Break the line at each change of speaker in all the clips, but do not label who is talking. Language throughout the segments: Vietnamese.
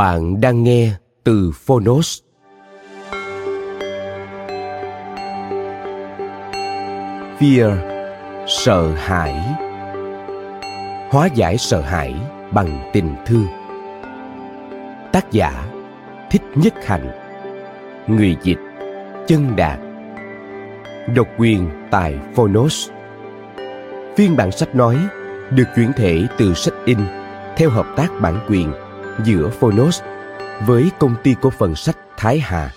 Bạn đang nghe từ Phonos. Fear, sợ hãi. Hóa giải sợ hãi bằng tình thương. Tác giả Thích Nhất Hạnh. Người dịch Chân Đạt. Độc quyền tại Phonos. Phiên bản sách nói được chuyển thể từ sách in theo hợp tác bản quyền giữa Phonos với công ty cổ phần sách Thái Hà.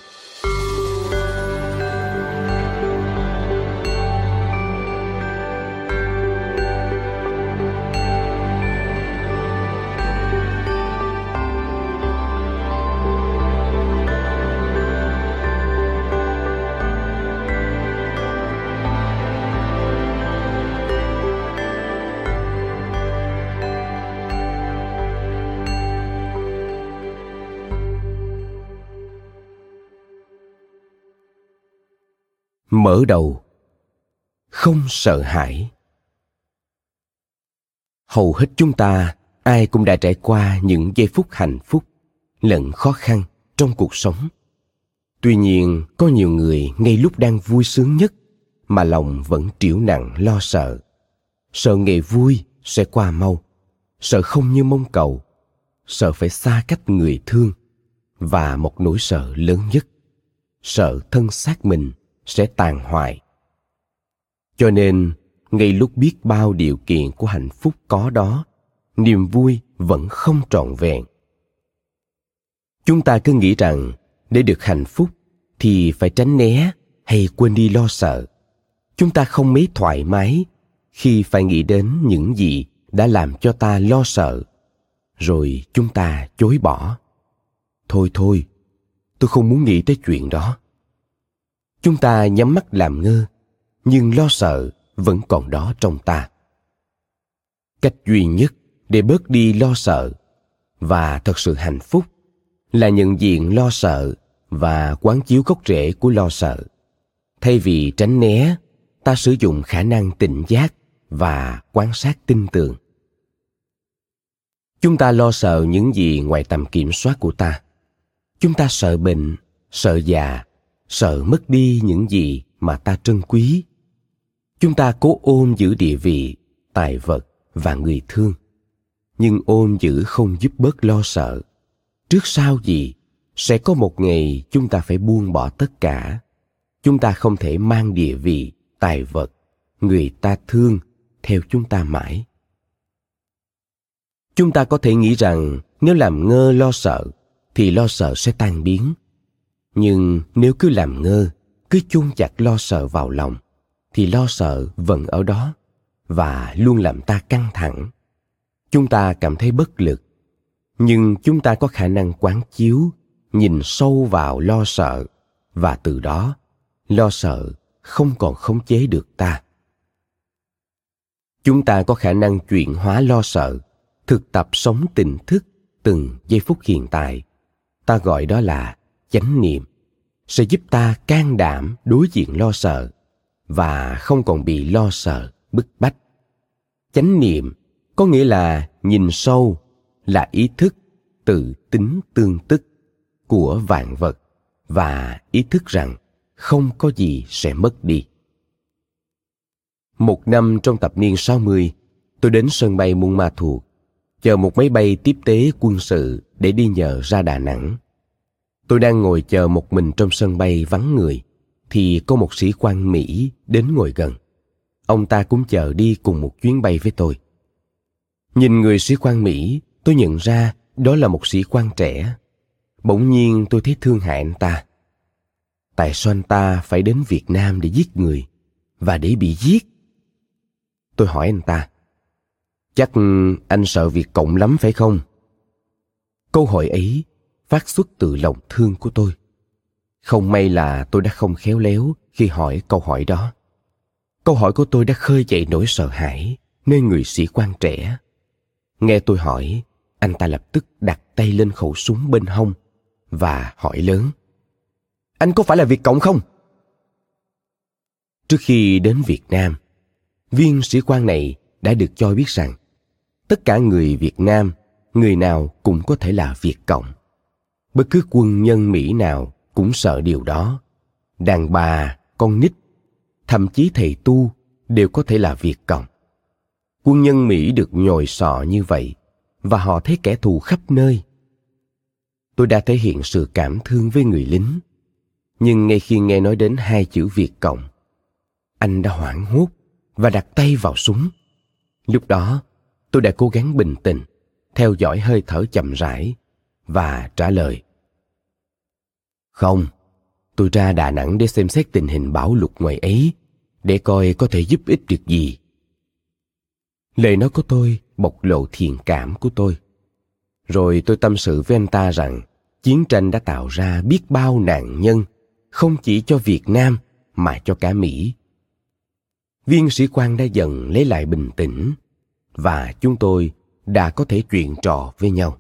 Mở đầu. Không sợ hãi. Hầu hết chúng ta, ai cũng đã trải qua những giây phút hạnh phúc lẫn khó khăn trong cuộc sống. Tuy nhiên, có nhiều người ngay lúc đang vui sướng nhất mà lòng vẫn triểu nặng lo sợ. Sợ ngày vui sẽ qua mau, sợ không như mong cầu, sợ phải xa cách người thương và một nỗi sợ lớn nhất, sợ thân xác mình sẽ tàn hoại. Cho nên, ngay lúc biết bao điều kiện của hạnh phúc có đó, niềm vui vẫn không trọn vẹn. Chúng ta cứ nghĩ rằng để được hạnh phúc thì phải tránh né hay quên đi lo sợ. Chúng ta không mấy thoải mái khi phải nghĩ đến những gì đã làm cho ta lo sợ. Rồi chúng ta chối bỏ. Thôi thôi, tôi không muốn nghĩ tới chuyện đó chúng ta nhắm mắt làm ngơ, nhưng lo sợ vẫn còn đó trong ta. Cách duy nhất để bớt đi lo sợ và thật sự hạnh phúc là nhận diện lo sợ và quán chiếu gốc rễ của lo sợ. Thay vì tránh né, ta sử dụng khả năng tỉnh giác và quan sát tinh tường chúng ta lo sợ những gì ngoài tầm kiểm soát của ta. Chúng ta sợ bệnh, sợ già sợ mất đi những gì mà ta trân quý. Chúng ta cố ôm giữ địa vị, tài vật và người thương, nhưng ôm giữ không giúp bớt lo sợ. Trước sau gì, sẽ có một ngày chúng ta phải buông bỏ tất cả. Chúng ta không thể mang địa vị, tài vật, người ta thương theo chúng ta mãi. Chúng ta có thể nghĩ rằng nếu làm ngơ lo sợ, thì lo sợ sẽ tan biến nhưng nếu cứ làm ngơ, cứ chôn chặt lo sợ vào lòng, thì lo sợ vẫn ở đó và luôn làm ta căng thẳng. Chúng ta cảm thấy bất lực, nhưng chúng ta có khả năng quán chiếu, nhìn sâu vào lo sợ và từ đó, lo sợ không còn khống chế được ta. Chúng ta có khả năng chuyển hóa lo sợ, thực tập sống tỉnh thức từng giây phút hiện tại. Ta gọi đó là chánh niệm sẽ giúp ta can đảm đối diện lo sợ và không còn bị lo sợ bức bách chánh niệm có nghĩa là nhìn sâu là ý thức tự tính tương tức của vạn vật và ý thức rằng không có gì sẽ mất đi Một năm trong thập niên 60, tôi đến sân bay Buôn Ma Thuột, chờ một máy bay tiếp tế quân sự để đi nhờ ra Đà Nẵng. Tôi đang ngồi chờ một mình trong sân bay vắng người, thì có một sĩ quan Mỹ đến ngồi gần. Ông ta cũng chờ đi cùng một chuyến bay với tôi. Nhìn người sĩ quan Mỹ, tôi nhận ra đó là một sĩ quan trẻ. Bỗng nhiên tôi thấy thương hại anh ta. Tại sao anh ta phải đến Việt Nam để giết người và để bị giết? Tôi hỏi anh ta. Chắc anh sợ việc Cộng lắm phải không? Câu hỏi ấy phát xuất từ lòng thương của tôi. Không may là tôi đã không khéo léo khi hỏi câu hỏi đó. Câu hỏi của tôi đã khơi dậy nỗi sợ hãi nơi người sĩ quan trẻ. Nghe tôi hỏi, anh ta lập tức đặt tay lên khẩu súng bên hông và hỏi lớn. Anh có phải là Việt Cộng không? Trước khi đến Việt Nam, viên sĩ quan này đã được cho biết rằng tất cả người Việt Nam, người nào cũng có thể là Việt Cộng. Bất cứ quân nhân Mỹ nào cũng sợ điều đó. Đàn bà, con nít, thậm chí thầy tu đều có thể là Việt Cộng. Quân nhân Mỹ được nhồi sọ như vậy và họ thấy kẻ thù khắp nơi. Tôi đã thể hiện sự cảm thương với người lính, nhưng ngay khi nghe nói đến hai chữ Việt Cộng, anh đã hoảng hốt và đặt tay vào súng. Lúc đó, tôi đã cố gắng bình tĩnh, theo dõi hơi thở chậm rãi và trả lời. Không, tôi ra Đà Nẵng để xem xét tình hình bão lụt ngoài ấy, để coi có thể giúp ích được gì. Lời nói của tôi bộc lộ thiện cảm của tôi. Rồi tôi tâm sự với anh ta rằng chiến tranh đã tạo ra biết bao nạn nhân, không chỉ cho Việt Nam mà cho cả Mỹ. Viên sĩ quan đã dần lấy lại bình tĩnh và chúng tôi đã có thể chuyện trò với nhau.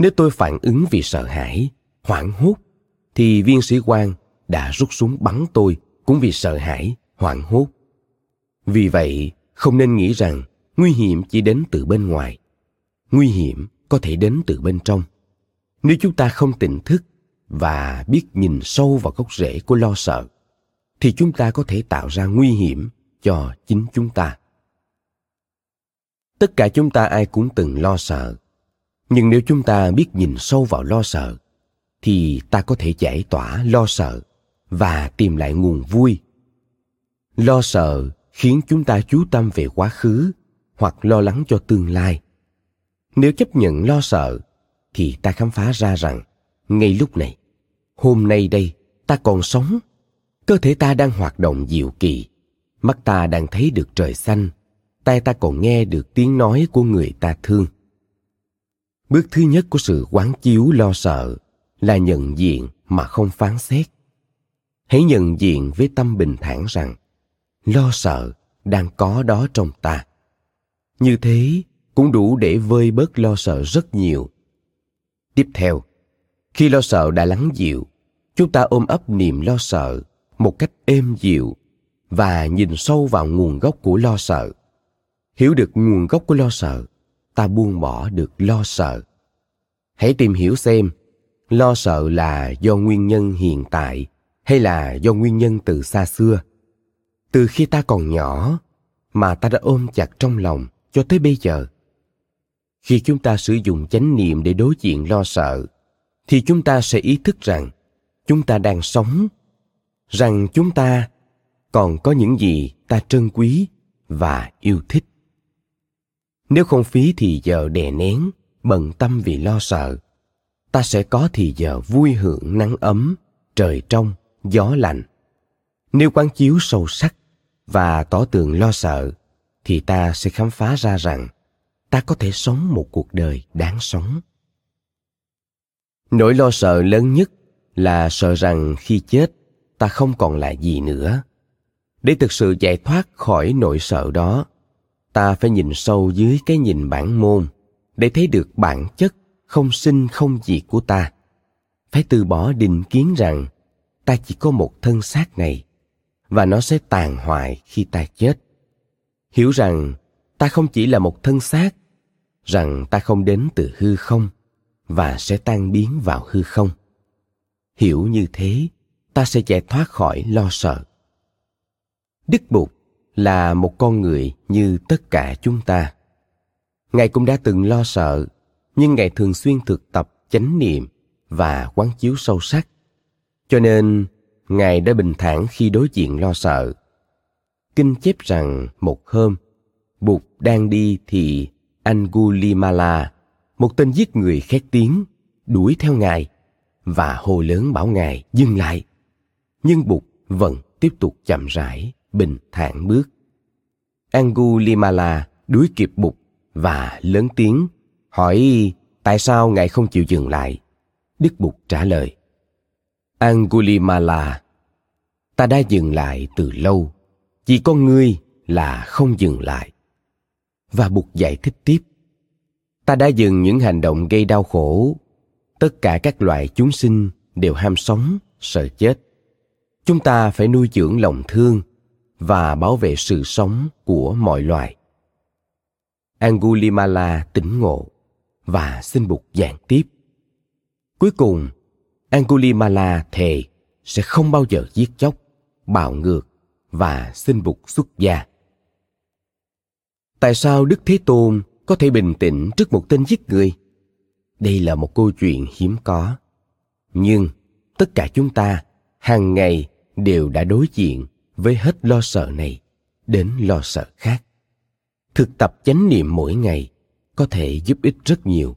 Nếu tôi phản ứng vì sợ hãi, hoảng hốt, thì viên sĩ quan đã rút súng bắn tôi cũng vì sợ hãi, hoảng hốt. Vì vậy, không nên nghĩ rằng nguy hiểm chỉ đến từ bên ngoài. Nguy hiểm có thể đến từ bên trong. Nếu chúng ta không tỉnh thức và biết nhìn sâu vào gốc rễ của lo sợ, thì chúng ta có thể tạo ra nguy hiểm cho chính chúng ta tất cả chúng ta ai cũng từng lo sợ nhưng nếu chúng ta biết nhìn sâu vào lo sợ, thì ta có thể giải tỏa lo sợ và tìm lại nguồn vui. Lo sợ khiến chúng ta chú tâm về quá khứ hoặc lo lắng cho tương lai. Nếu chấp nhận lo sợ, thì ta khám phá ra rằng, ngay lúc này, hôm nay đây ta còn sống. Cơ thể ta đang hoạt động diệu kỳ, mắt ta đang thấy được trời xanh, tai ta còn nghe được tiếng nói của người ta thương bước thứ nhất của sự quán chiếu lo sợ là nhận diện mà không phán xét. Hãy nhận diện với tâm bình thản rằng, lo sợ đang có đó trong ta. Như thế cũng đủ để vơi bớt lo sợ rất nhiều. Tiếp theo, khi lo sợ đã lắng dịu, chúng ta ôm ấp niềm lo sợ một cách êm dịu và nhìn sâu vào nguồn gốc của lo sợ. Hiểu được nguồn gốc của lo sợ ta buông bỏ được lo sợ. Hãy tìm hiểu xem, lo sợ là do nguyên nhân hiện tại hay là do nguyên nhân từ xa xưa. Từ khi ta còn nhỏ mà ta đã ôm chặt trong lòng cho tới bây giờ. Khi chúng ta sử dụng chánh niệm để đối diện lo sợ, thì chúng ta sẽ ý thức rằng chúng ta đang sống, rằng chúng ta còn có những gì ta trân quý và yêu thích nếu không phí thì giờ đè nén, bận tâm vì lo sợ. Ta sẽ có thì giờ vui hưởng nắng ấm, trời trong, gió lạnh. Nếu quán chiếu sâu sắc và tỏ tường lo sợ, thì ta sẽ khám phá ra rằng ta có thể sống một cuộc đời đáng sống. Nỗi lo sợ lớn nhất là sợ rằng khi chết, ta không còn là gì nữa. Để thực sự giải thoát khỏi nỗi sợ đó ta phải nhìn sâu dưới cái nhìn bản môn, để thấy được bản chất không sinh không diệt của ta. Phải từ bỏ định kiến rằng, ta chỉ có một thân xác này, và nó sẽ tàn hoại khi ta chết. Hiểu rằng, ta không chỉ là một thân xác, rằng ta không đến từ hư không, và sẽ tan biến vào hư không. Hiểu như thế, ta sẽ giải thoát khỏi lo sợ. Đức bụt là một con người như tất cả chúng ta. Ngài cũng đã từng lo sợ, nhưng ngài thường xuyên thực tập chánh niệm và quán chiếu sâu sắc. Cho nên, ngài đã bình thản khi đối diện lo sợ. Kinh chép rằng một hôm, bụt đang đi thì angulimala, một tên giết người khét tiếng, đuổi theo ngài và hô lớn bảo ngài dừng lại. Nhưng bụt vẫn tiếp tục chậm rãi bình thản bước. Angulimala đuổi kịp bụt và lớn tiếng, hỏi, tại sao ngài không chịu dừng lại? Đức bụt trả lời, angulimala, ta đã dừng lại từ lâu, chỉ con ngươi là không dừng lại. Và bụt giải thích tiếp, ta đã dừng những hành động gây đau khổ. Tất cả các loại chúng sinh đều ham sống, sợ chết. Chúng ta phải nuôi dưỡng lòng thương và bảo vệ sự sống của mọi loài. Angulimala tỉnh ngộ và xin bụt giảng tiếp. Cuối cùng, angulimala thề sẽ không bao giờ giết chóc, bạo ngược và xin bụt xuất gia. Tại sao đức thế tôn có thể bình tĩnh trước một tên giết người? Đây là một câu chuyện hiếm có. Nhưng tất cả chúng ta hàng ngày đều đã đối diện với hết lo sợ này đến lo sợ khác. Thực tập chánh niệm mỗi ngày có thể giúp ích rất nhiều.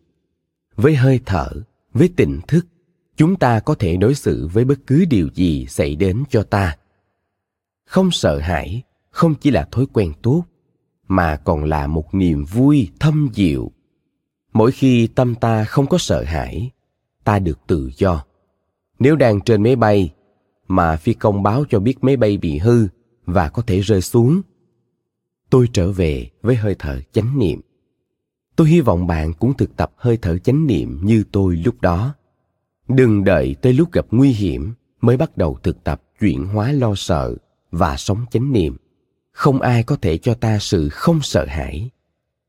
Với hơi thở, với tỉnh thức, chúng ta có thể đối xử với bất cứ điều gì xảy đến cho ta. Không sợ hãi không chỉ là thói quen tốt, mà còn là một niềm vui, thâm diệu mỗi khi tâm ta không có sợ hãi, ta được tự do. Nếu đang trên máy bay mà phi công báo cho biết máy bay bị hư và có thể rơi xuống. Tôi trở về với hơi thở chánh niệm. Tôi hy vọng bạn cũng thực tập hơi thở chánh niệm như tôi lúc đó. Đừng đợi tới lúc gặp nguy hiểm mới bắt đầu thực tập chuyển hóa lo sợ và sống chánh niệm. Không ai có thể cho ta sự không sợ hãi.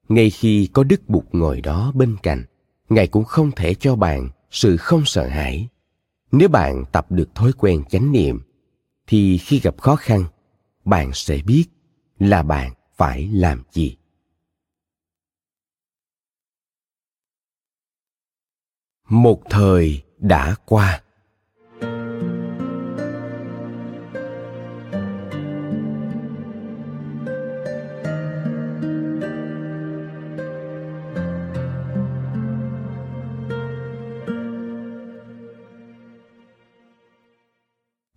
Ngay khi có đức bụt ngồi đó bên cạnh, ngài cũng không thể cho bạn sự không sợ hãi nếu bạn tập được thói quen chánh niệm, thì khi gặp khó khăn, bạn sẽ biết là bạn phải làm gì. Một thời đã qua.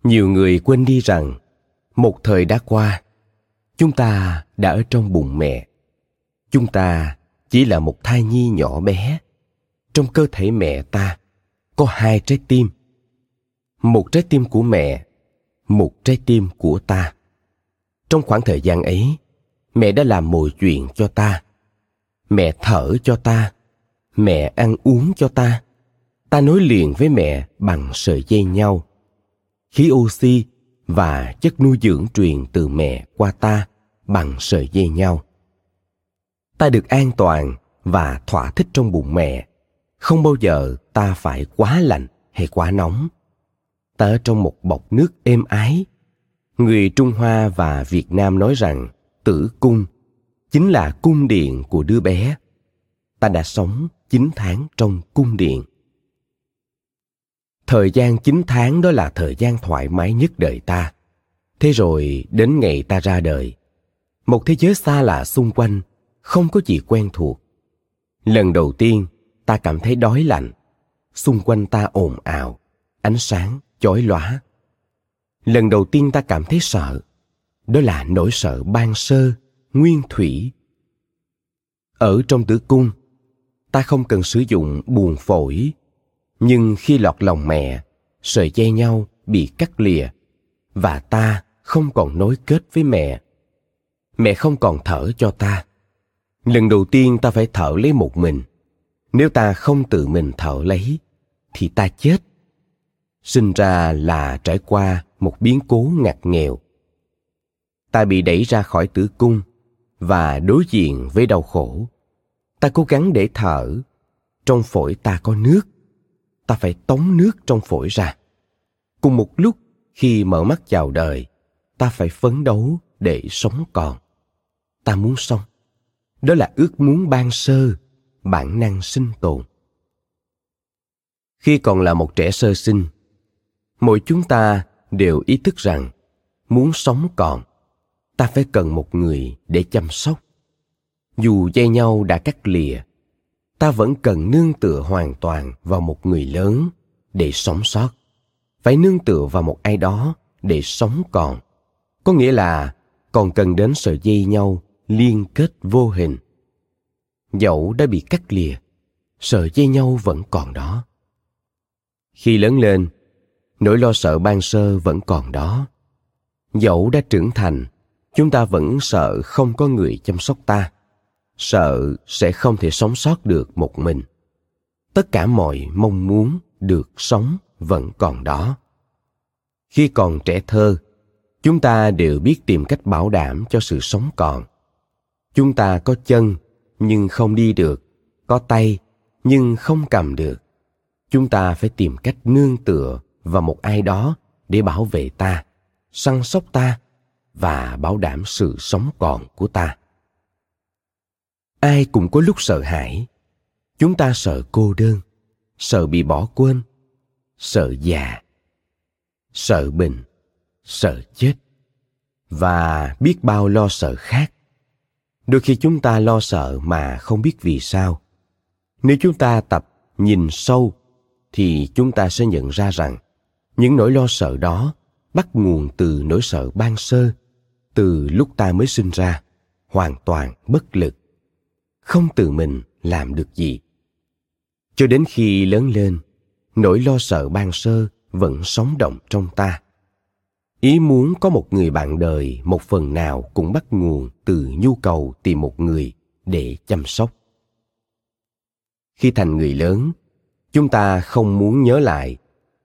Nhiều người quên đi rằng, một thời đã qua, chúng ta đã ở trong bụng mẹ. Chúng ta chỉ là một thai nhi nhỏ bé. Trong cơ thể mẹ ta có hai trái tim. Một trái tim của mẹ, một trái tim của ta. Trong khoảng thời gian ấy, mẹ đã làm mọi chuyện cho ta. Mẹ thở cho ta. Mẹ ăn uống cho ta. Ta nối liền với mẹ bằng sợi dây nhau khí oxy và chất nuôi dưỡng truyền từ mẹ qua ta bằng sợi dây nhau. Ta được an toàn và thỏa thích trong bụng mẹ. Không bao giờ ta phải quá lạnh hay quá nóng. Ta ở trong một bọc nước êm ái. Người trung hoa và việt nam nói rằng tử cung chính là cung điện của đứa bé. Ta đã sống 9 tháng trong cung điện thời gian 9 tháng đó là thời gian thoải mái nhất đời ta. Thế rồi đến ngày ta ra đời, một thế giới xa lạ xung quanh, không có gì quen thuộc. Lần đầu tiên, ta cảm thấy đói lạnh. Xung quanh ta ồn ào, ánh sáng chói lóa. Lần đầu tiên ta cảm thấy sợ, đó là nỗi sợ ban sơ, nguyên thủy. Ở trong tử cung, ta không cần sử dụng buồng phổi nhưng khi lọt lòng mẹ, sợi dây nhau bị cắt lìa và ta không còn nối kết với mẹ. Mẹ không còn thở cho ta. Lần đầu tiên ta phải thở lấy một mình. Nếu ta không tự mình thở lấy, thì ta chết. Sinh ra là trải qua một biến cố ngặt nghèo. Ta bị đẩy ra khỏi tử cung và đối diện với đau khổ. Ta cố gắng để thở. Trong phổi ta có nước ta phải tống nước trong phổi ra. Cùng một lúc, khi mở mắt chào đời, ta phải phấn đấu để sống còn. Ta muốn sống. Đó là ước muốn ban sơ, bản năng sinh tồn. Khi còn là một trẻ sơ sinh, mỗi chúng ta đều ý thức rằng muốn sống còn, ta phải cần một người để chăm sóc. Dù dây nhau đã cắt lìa ta vẫn cần nương tựa hoàn toàn vào một người lớn để sống sót. Phải nương tựa vào một ai đó để sống còn. Có nghĩa là còn cần đến sợi dây nhau liên kết vô hình. Dẫu đã bị cắt lìa, sợi dây nhau vẫn còn đó. Khi lớn lên, nỗi lo sợ ban sơ vẫn còn đó. Dẫu đã trưởng thành, chúng ta vẫn sợ không có người chăm sóc ta sợ sẽ không thể sống sót được một mình. Tất cả mọi mong muốn được sống vẫn còn đó. Khi còn trẻ thơ, chúng ta đều biết tìm cách bảo đảm cho sự sống còn. Chúng ta có chân nhưng không đi được, có tay nhưng không cầm được. Chúng ta phải tìm cách nương tựa vào một ai đó để bảo vệ ta, săn sóc ta và bảo đảm sự sống còn của ta ai cũng có lúc sợ hãi. Chúng ta sợ cô đơn, sợ bị bỏ quên, sợ già, sợ bệnh, sợ chết. Và biết bao lo sợ khác. Đôi khi chúng ta lo sợ mà không biết vì sao. Nếu chúng ta tập nhìn sâu, thì chúng ta sẽ nhận ra rằng những nỗi lo sợ đó bắt nguồn từ nỗi sợ ban sơ, từ lúc ta mới sinh ra, hoàn toàn bất lực không tự mình làm được gì. Cho đến khi lớn lên, nỗi lo sợ ban sơ vẫn sống động trong ta. Ý muốn có một người bạn đời một phần nào cũng bắt nguồn từ nhu cầu tìm một người để chăm sóc. Khi thành người lớn, chúng ta không muốn nhớ lại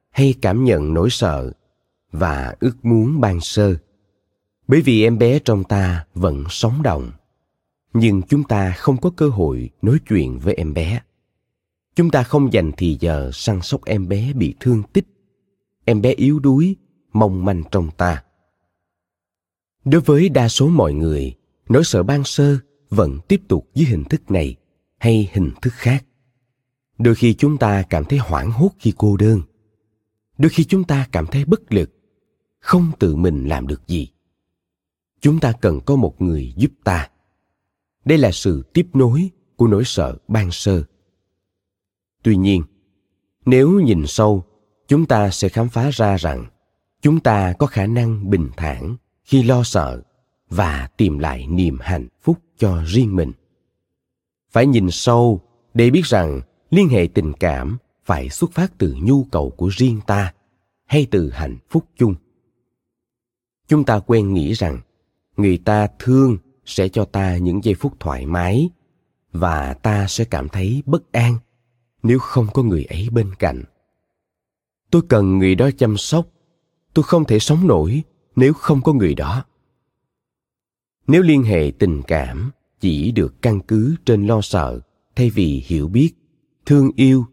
hay cảm nhận nỗi sợ và ước muốn ban sơ. Bởi vì em bé trong ta vẫn sống động nhưng chúng ta không có cơ hội nói chuyện với em bé. Chúng ta không dành thì giờ săn sóc em bé bị thương tích. Em bé yếu đuối, mong manh trong ta. Đối với đa số mọi người, nỗi sợ ban sơ vẫn tiếp tục dưới hình thức này hay hình thức khác. Đôi khi chúng ta cảm thấy hoảng hốt khi cô đơn. Đôi khi chúng ta cảm thấy bất lực, không tự mình làm được gì. Chúng ta cần có một người giúp ta đây là sự tiếp nối của nỗi sợ ban sơ. Tuy nhiên, nếu nhìn sâu, chúng ta sẽ khám phá ra rằng chúng ta có khả năng bình thản khi lo sợ và tìm lại niềm hạnh phúc cho riêng mình. Phải nhìn sâu để biết rằng liên hệ tình cảm phải xuất phát từ nhu cầu của riêng ta hay từ hạnh phúc chung. Chúng ta quen nghĩ rằng người ta thương sẽ cho ta những giây phút thoải mái và ta sẽ cảm thấy bất an nếu không có người ấy bên cạnh. Tôi cần người đó chăm sóc. Tôi không thể sống nổi nếu không có người đó. Nếu liên hệ tình cảm chỉ được căn cứ trên lo sợ thay vì hiểu biết, thương yêu,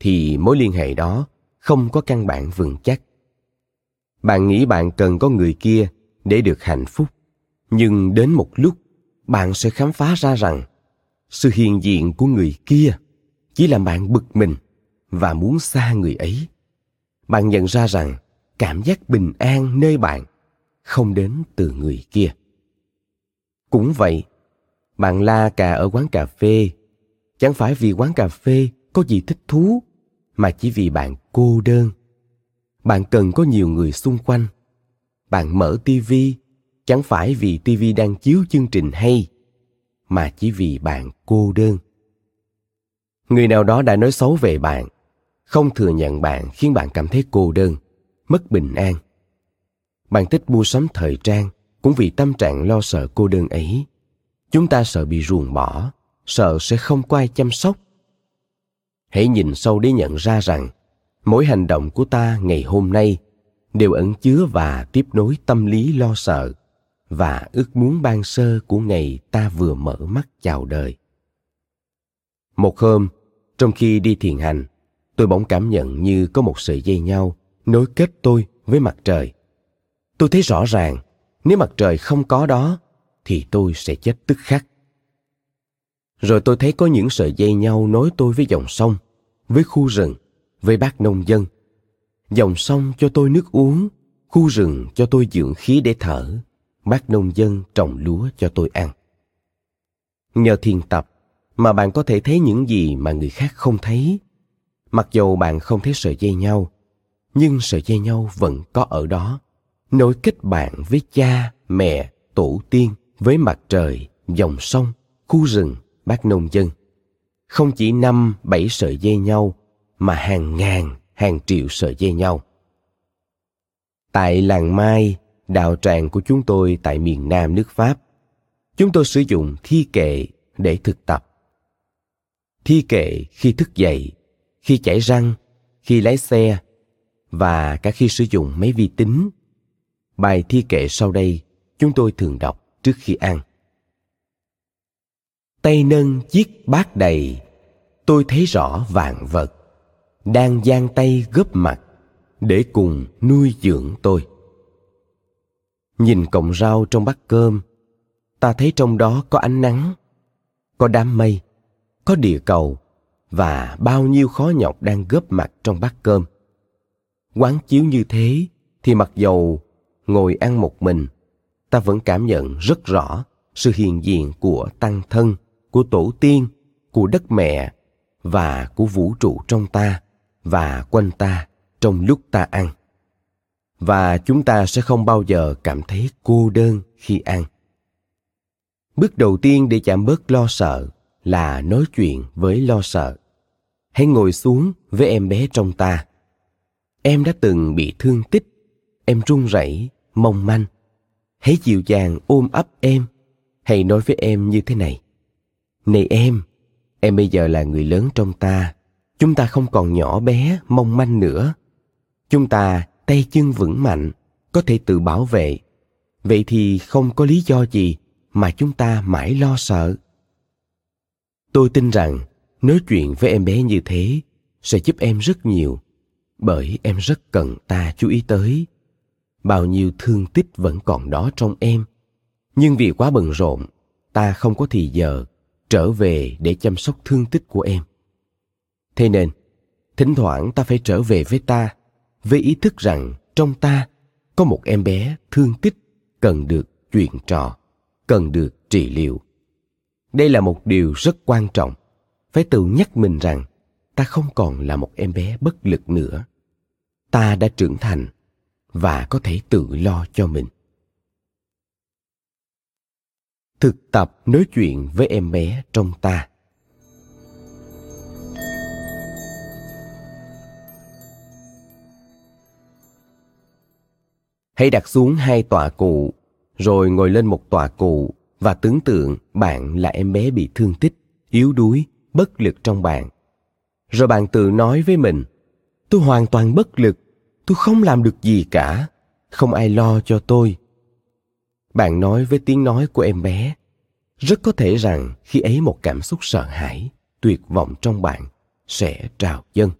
thì mối liên hệ đó không có căn bản vững chắc. Bạn nghĩ bạn cần có người kia để được hạnh phúc nhưng đến một lúc, bạn sẽ khám phá ra rằng, sự hiện diện của người kia chỉ làm bạn bực mình và muốn xa người ấy. Bạn nhận ra rằng cảm giác bình an nơi bạn không đến từ người kia. Cũng vậy, bạn la cà ở quán cà phê. Chẳng phải vì quán cà phê có gì thích thú, mà chỉ vì bạn cô đơn. Bạn cần có nhiều người xung quanh. Bạn mở tivi chẳng phải vì tivi đang chiếu chương trình hay, mà chỉ vì bạn cô đơn. Người nào đó đã nói xấu về bạn, không thừa nhận bạn khiến bạn cảm thấy cô đơn, mất bình an. Bạn thích mua sắm thời trang cũng vì tâm trạng lo sợ cô đơn ấy. Chúng ta sợ bị ruồng bỏ, sợ sẽ không có ai chăm sóc. Hãy nhìn sâu để nhận ra rằng, mỗi hành động của ta ngày hôm nay đều ẩn chứa và tiếp nối tâm lý lo sợ và ước muốn ban sơ của ngày ta vừa mở mắt chào đời. Một hôm, trong khi đi thiền hành, tôi bỗng cảm nhận như có một sợi dây nhau nối kết tôi với mặt trời. Tôi thấy rõ ràng, nếu mặt trời không có đó, thì tôi sẽ chết tức khắc. Rồi tôi thấy có những sợi dây nhau nối tôi với dòng sông, với khu rừng, với bác nông dân. Dòng sông cho tôi nước uống, khu rừng cho tôi dưỡng khí để thở bác nông dân trồng lúa cho tôi ăn. Nhờ thiền tập mà bạn có thể thấy những gì mà người khác không thấy. Mặc dầu bạn không thấy sợi dây nhau, nhưng sợi dây nhau vẫn có ở đó. Nối kết bạn với cha, mẹ, tổ tiên, với mặt trời, dòng sông, khu rừng, bác nông dân. Không chỉ năm, bảy sợi dây nhau, mà hàng ngàn, hàng triệu sợi dây nhau. Tại làng mai đạo tràng của chúng tôi tại miền nam nước pháp. Chúng tôi sử dụng thi kệ để thực tập. Thi kệ khi thức dậy, khi chảy răng, khi lái xe, và cả khi sử dụng máy vi tính. Bài thi kệ sau đây chúng tôi thường đọc trước khi ăn. Tay nâng chiếc bát đầy, tôi thấy rõ vạn vật đang giang tay góp mặt để cùng nuôi dưỡng tôi nhìn cọng rau trong bát cơm, ta thấy trong đó có ánh nắng, có đám mây, có địa cầu và bao nhiêu khó nhọc đang góp mặt trong bát cơm. Quán chiếu như thế thì mặc dầu ngồi ăn một mình, ta vẫn cảm nhận rất rõ sự hiện diện của tăng thân, của tổ tiên, của đất mẹ và của vũ trụ trong ta và quanh ta trong lúc ta ăn và chúng ta sẽ không bao giờ cảm thấy cô đơn khi ăn. Bước đầu tiên để giảm bớt lo sợ là nói chuyện với lo sợ. Hãy ngồi xuống với em bé trong ta. Em đã từng bị thương tích. Em run rẩy, mong manh. Hãy dịu dàng ôm ấp em. Hãy nói với em như thế này. Này em em bây giờ là người lớn trong ta. Chúng ta không còn nhỏ bé, mong manh nữa. Chúng ta tay chân vững mạnh, có thể tự bảo vệ. Vậy thì không có lý do gì mà chúng ta mãi lo sợ. Tôi tin rằng nói chuyện với em bé như thế sẽ giúp em rất nhiều, bởi em rất cần ta chú ý tới. Bao nhiêu thương tích vẫn còn đó trong em, nhưng vì quá bận rộn, ta không có thì giờ trở về để chăm sóc thương tích của em. Thế nên, thỉnh thoảng ta phải trở về với ta với ý thức rằng trong ta có một em bé thương tích cần được chuyện trò, cần được trị liệu. Đây là một điều rất quan trọng. Phải tự nhắc mình rằng ta không còn là một em bé bất lực nữa. Ta đã trưởng thành và có thể tự lo cho mình. Thực tập nói chuyện với em bé trong ta. Hãy đặt xuống hai tọa cụ, rồi ngồi lên một tọa cụ và tưởng tượng bạn là em bé bị thương tích, yếu đuối, bất lực trong bạn rồi bạn tự nói với mình, tôi hoàn toàn bất lực, tôi không làm được gì cả, không ai lo cho tôi. Bạn nói với tiếng nói của em bé, rất có thể rằng khi ấy một cảm xúc sợ hãi, tuyệt vọng trong bạn sẽ trào dâng.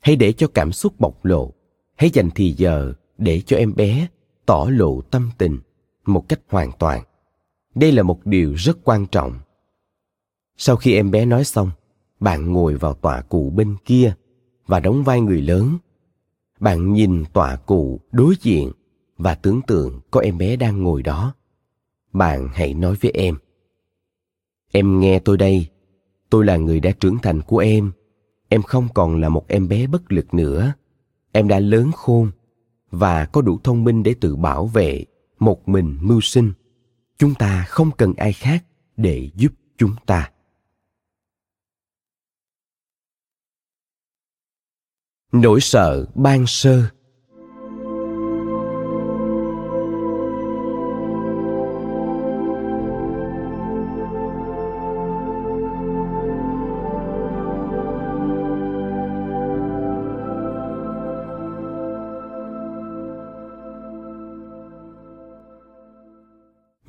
Hãy để cho cảm xúc bộc lộ, hãy dành thì giờ để cho em bé tỏ lộ tâm tình một cách hoàn toàn. Đây là một điều rất quan trọng. Sau khi em bé nói xong, bạn ngồi vào tọa cụ bên kia và đóng vai người lớn. Bạn nhìn tọa cụ đối diện và tưởng tượng có em bé đang ngồi đó. Bạn hãy nói với em em nghe tôi đây. Tôi là người đã trưởng thành của em. Em không còn là một em bé bất lực nữa. Em đã lớn khôn và có đủ thông minh để tự bảo vệ một mình mưu sinh. Chúng ta không cần ai khác để giúp chúng ta. Nỗi sợ ban sơ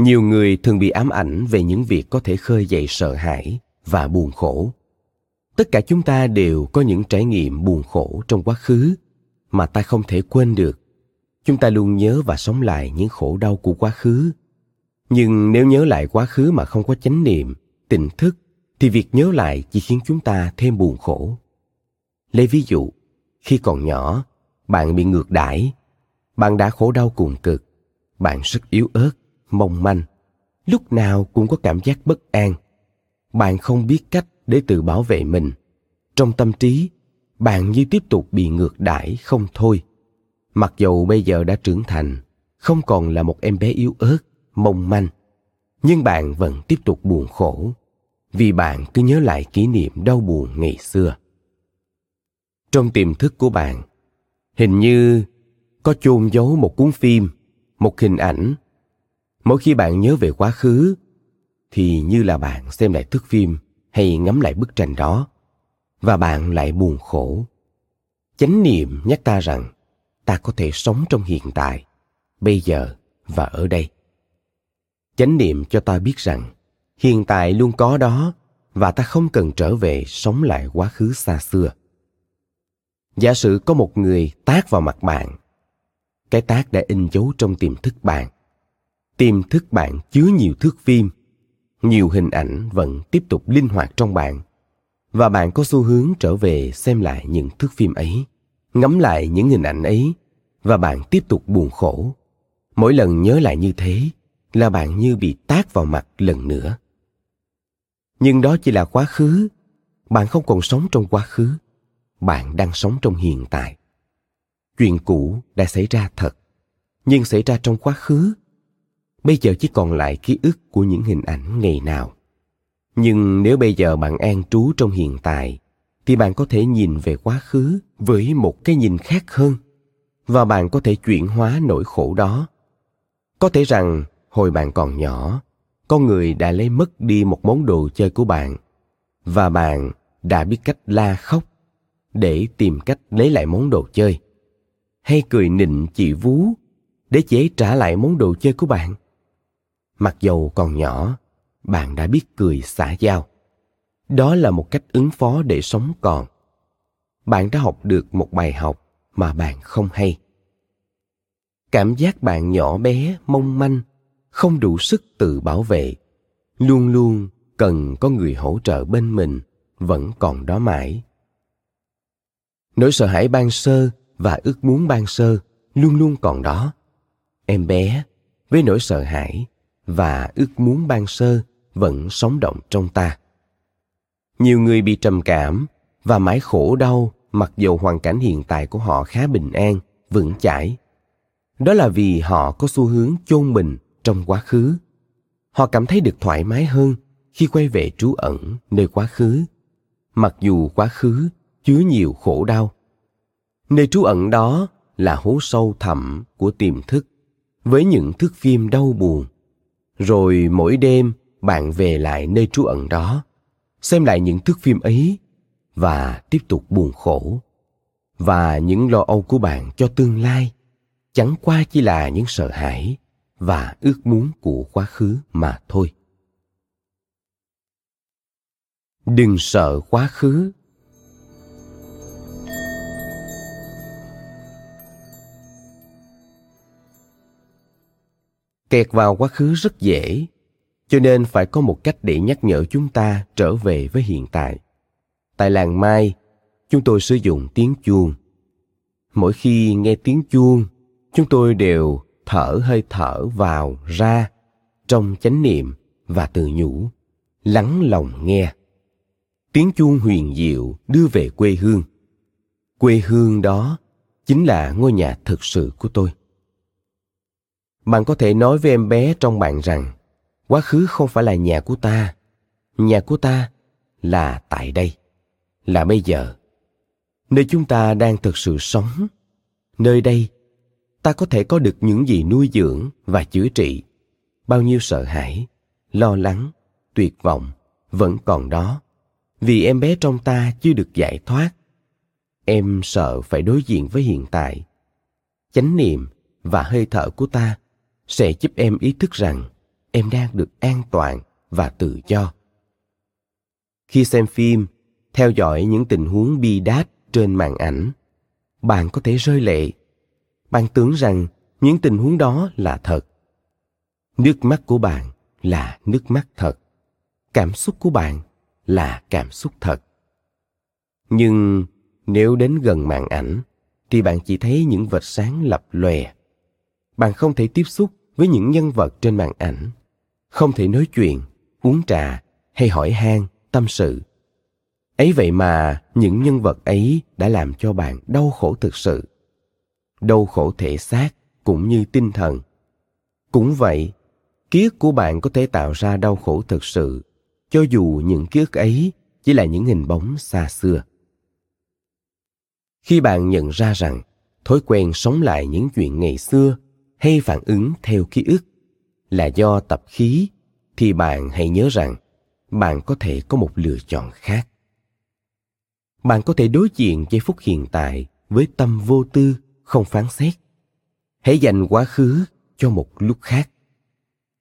nhiều người thường bị ám ảnh về những việc có thể khơi dậy sợ hãi và buồn khổ. Tất cả chúng ta đều có những trải nghiệm buồn khổ trong quá khứ mà ta không thể quên được. Chúng ta luôn nhớ và sống lại những khổ đau của quá khứ. Nhưng nếu nhớ lại quá khứ mà không có chánh niệm, tỉnh thức, thì việc nhớ lại chỉ khiến chúng ta thêm buồn khổ. Lấy ví dụ, khi còn nhỏ, bạn bị ngược đãi, bạn đã khổ đau cùng cực, bạn rất yếu ớt mong manh. Lúc nào cũng có cảm giác bất an. Bạn không biết cách để tự bảo vệ mình. Trong tâm trí, bạn như tiếp tục bị ngược đãi không thôi. Mặc dầu bây giờ đã trưởng thành, không còn là một em bé yếu ớt, mong manh. Nhưng bạn vẫn tiếp tục buồn khổ, vì bạn cứ nhớ lại kỷ niệm đau buồn ngày xưa. Trong tiềm thức của bạn, hình như có chôn giấu một cuốn phim, một hình ảnh mỗi khi bạn nhớ về quá khứ, thì như là bạn xem lại thước phim hay ngắm lại bức tranh đó, và bạn lại buồn khổ. Chánh niệm nhắc ta rằng, ta có thể sống trong hiện tại, bây giờ và ở đây. Chánh niệm cho ta biết rằng, hiện tại luôn có đó, và ta không cần trở về sống lại quá khứ xa xưa. Giả sử có một người tác vào mặt bạn, cái tác đã in dấu trong tiềm thức bạn tiềm thức bạn chứa nhiều thước phim. Nhiều hình ảnh vẫn tiếp tục linh hoạt trong bạn. Và bạn có xu hướng trở về xem lại những thước phim ấy, ngắm lại những hình ảnh ấy, và bạn tiếp tục buồn khổ. Mỗi lần nhớ lại như thế, là bạn như bị tác vào mặt lần nữa. Nhưng đó chỉ là quá khứ. Bạn không còn sống trong quá khứ. Bạn đang sống trong hiện tại. Chuyện cũ đã xảy ra thật, nhưng xảy ra trong quá khứ bây giờ chỉ còn lại ký ức của những hình ảnh ngày nào. Nhưng nếu bây giờ bạn an trú trong hiện tại, thì bạn có thể nhìn về quá khứ với một cái nhìn khác hơn. Và bạn có thể chuyển hóa nỗi khổ đó. Có thể rằng, hồi bạn còn nhỏ con người đã lấy mất đi một món đồ chơi của bạn. Và bạn đã biết cách la khóc để tìm cách lấy lại món đồ chơi. Hay cười nịnh chị vú để chế trả lại món đồ chơi của bạn mặc dầu còn nhỏ, bạn đã biết cười xả giao. đó là một cách ứng phó để sống còn. Bạn đã học được một bài học mà bạn không hay. Cảm giác bạn nhỏ bé, mong manh, không đủ sức tự bảo vệ. Luôn luôn cần có người hỗ trợ bên mình, vẫn còn đó mãi. Nỗi sợ hãi ban sơ và ước muốn ban sơ luôn luôn còn đó. Em bé, với nỗi sợ hãi và ước muốn ban sơ vẫn sống động trong ta. Nhiều người bị trầm cảm và mãi khổ đau mặc dù hoàn cảnh hiện tại của họ khá bình an, vững chãi. Đó là vì họ có xu hướng chôn mình trong quá khứ. Họ cảm thấy được thoải mái hơn khi quay về trú ẩn nơi quá khứ, mặc dù quá khứ chứa nhiều khổ đau. Nơi trú ẩn đó là hố sâu thẳm của tiềm thức với những thước phim đau buồn rồi mỗi đêm bạn về lại nơi trú ẩn đó, xem lại những thước phim ấy và tiếp tục buồn khổ. Và những lo âu của bạn cho tương lai, chẳng qua chỉ là những sợ hãi và ước muốn của quá khứ mà thôi. Đừng sợ quá khứ kẹt vào quá khứ rất dễ. Cho nên phải có một cách để nhắc nhở chúng ta trở về với hiện tại. Tại làng mai, chúng tôi sử dụng tiếng chuông. Mỗi khi nghe tiếng chuông, chúng tôi đều thở hơi thở vào, ra, trong chánh niệm và tự nhủ, lắng lòng nghe. Tiếng chuông huyền diệu đưa về quê hương. Quê hương đó chính là ngôi nhà thực sự của tôi bạn có thể nói với em bé trong bạn rằng, quá khứ không phải là nhà của ta. Nhà của ta là tại đây, là bây giờ. Nơi chúng ta đang thực sự sống, nơi đây ta có thể có được những gì nuôi dưỡng và chữa trị. Bao nhiêu sợ hãi, lo lắng, tuyệt vọng vẫn còn đó. Vì em bé trong ta chưa được giải thoát, em sợ phải đối diện với hiện tại. Chánh niệm và hơi thở của ta sẽ giúp em ý thức rằng em đang được an toàn và tự do. Khi xem phim, theo dõi những tình huống bi đát trên màn ảnh, bạn có thể rơi lệ. Bạn tưởng rằng những tình huống đó là thật. Nước mắt của bạn là nước mắt thật. Cảm xúc của bạn là cảm xúc thật. Nhưng nếu đến gần màn ảnh, thì bạn chỉ thấy những vệt sáng lập lòe. Bạn không thể tiếp xúc với những nhân vật trên màn ảnh. Không thể nói chuyện, uống trà, hay hỏi han, tâm sự. Ấy vậy mà những nhân vật ấy đã làm cho bạn đau khổ thực sự. Đau khổ thể xác cũng như tinh thần. Cũng vậy, ký ức của bạn có thể tạo ra đau khổ thực sự, cho dù những ký ức ấy chỉ là những hình bóng xa xưa. Khi bạn nhận ra rằng thói quen sống lại những chuyện ngày xưa hay phản ứng theo ký ức là do tập khí, thì bạn hãy nhớ rằng bạn có thể có một lựa chọn khác. Bạn có thể đối diện giây phút hiện tại với tâm vô tư, không phán xét. Hãy dành quá khứ cho một lúc khác.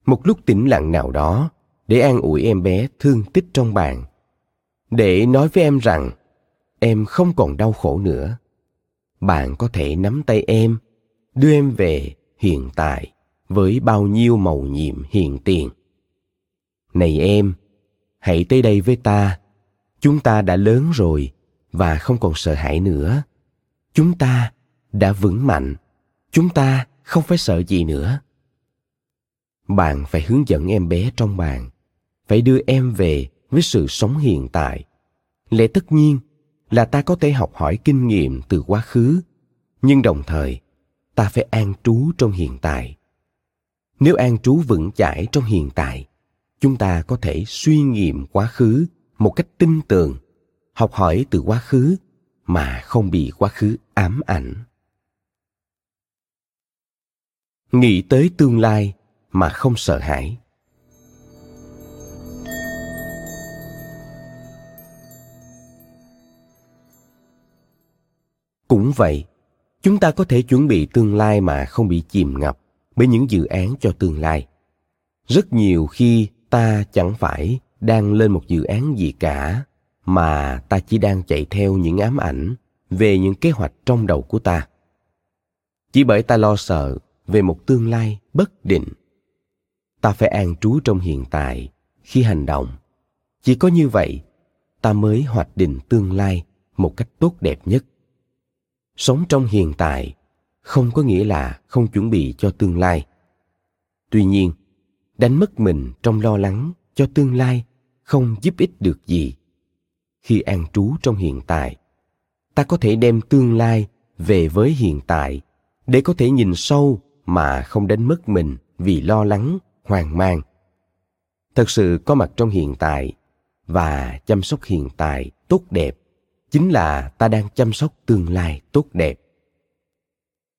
Một lúc tĩnh lặng nào đó để an ủi em bé thương tích trong bạn. Để nói với em rằng em không còn đau khổ nữa. Bạn có thể nắm tay em, đưa em về hiện tại với bao nhiêu màu nhiệm hiện tiền. Này em, hãy tới đây với ta. Chúng ta đã lớn rồi và không còn sợ hãi nữa. Chúng ta đã vững mạnh. Chúng ta không phải sợ gì nữa. Bạn phải hướng dẫn em bé trong bạn phải đưa em về với sự sống hiện tại. Lẽ tất nhiên là ta có thể học hỏi kinh nghiệm từ quá khứ. Nhưng đồng thời ta phải an trú trong hiện tại. Nếu an trú vững chãi trong hiện tại, chúng ta có thể suy nghiệm quá khứ một cách tin tưởng, học hỏi từ quá khứ mà không bị quá khứ ám ảnh. Nghĩ tới tương lai mà không sợ hãi. Cũng vậy chúng ta có thể chuẩn bị tương lai mà không bị chìm ngập bởi những dự án cho tương lai. Rất nhiều khi ta chẳng phải đang lên một dự án gì cả, mà ta chỉ đang chạy theo những ám ảnh về những kế hoạch trong đầu của ta. Chỉ bởi ta lo sợ về một tương lai bất định, ta phải an trú trong hiện tại khi hành động. Chỉ có như vậy, ta mới hoạch định tương lai một cách tốt đẹp nhất sống trong hiện tại không có nghĩa là không chuẩn bị cho tương lai. Tuy nhiên, đánh mất mình trong lo lắng cho tương lai không giúp ích được gì. Khi an trú trong hiện tại, ta có thể đem tương lai về với hiện tại để có thể nhìn sâu mà không đánh mất mình vì lo lắng, hoang mang. Thật sự có mặt trong hiện tại và chăm sóc hiện tại tốt đẹp chính là ta đang chăm sóc tương lai tốt đẹp.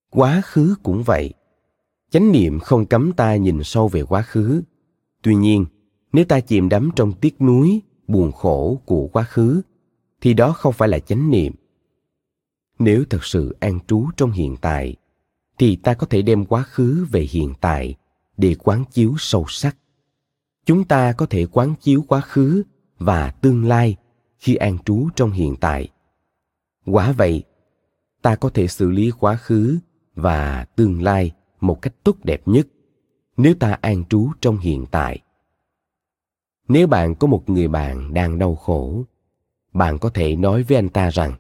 Quá khứ cũng vậy. Chánh niệm không cấm ta nhìn sâu về quá khứ. Tuy nhiên, nếu ta chìm đắm trong tiếc nuối, buồn khổ của quá khứ, thì đó không phải là chánh niệm. Nếu thật sự an trú trong hiện tại, thì ta có thể đem quá khứ về hiện tại để quán chiếu sâu sắc. Chúng ta có thể quán chiếu quá khứ và tương lai khi an trú trong hiện tại. Quả vậy, ta có thể xử lý quá khứ và tương lai một cách tốt đẹp nhất nếu ta an trú trong hiện tại. Nếu bạn có một người bạn đang đau khổ, bạn có thể nói với anh ta rằng,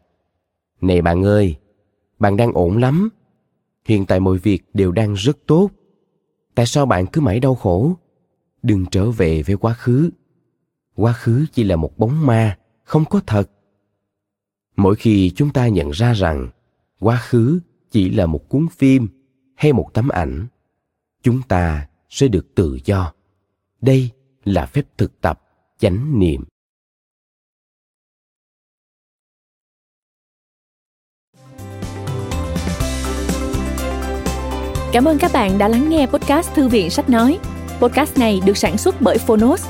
này bạn ơi, bạn đang ổn lắm. Hiện tại mọi việc đều đang rất tốt. Tại sao bạn cứ mãi đau khổ? Đừng trở về với quá khứ. Quá khứ chỉ là một bóng ma không có thật. Mỗi khi chúng ta nhận ra rằng quá khứ chỉ là một cuốn phim hay một tấm ảnh chúng ta sẽ được tự do. Đây là phép thực tập chánh niệm.
Cảm ơn các bạn đã lắng nghe podcast Thư viện Sách Nói. Podcast này được sản xuất bởi Phonos,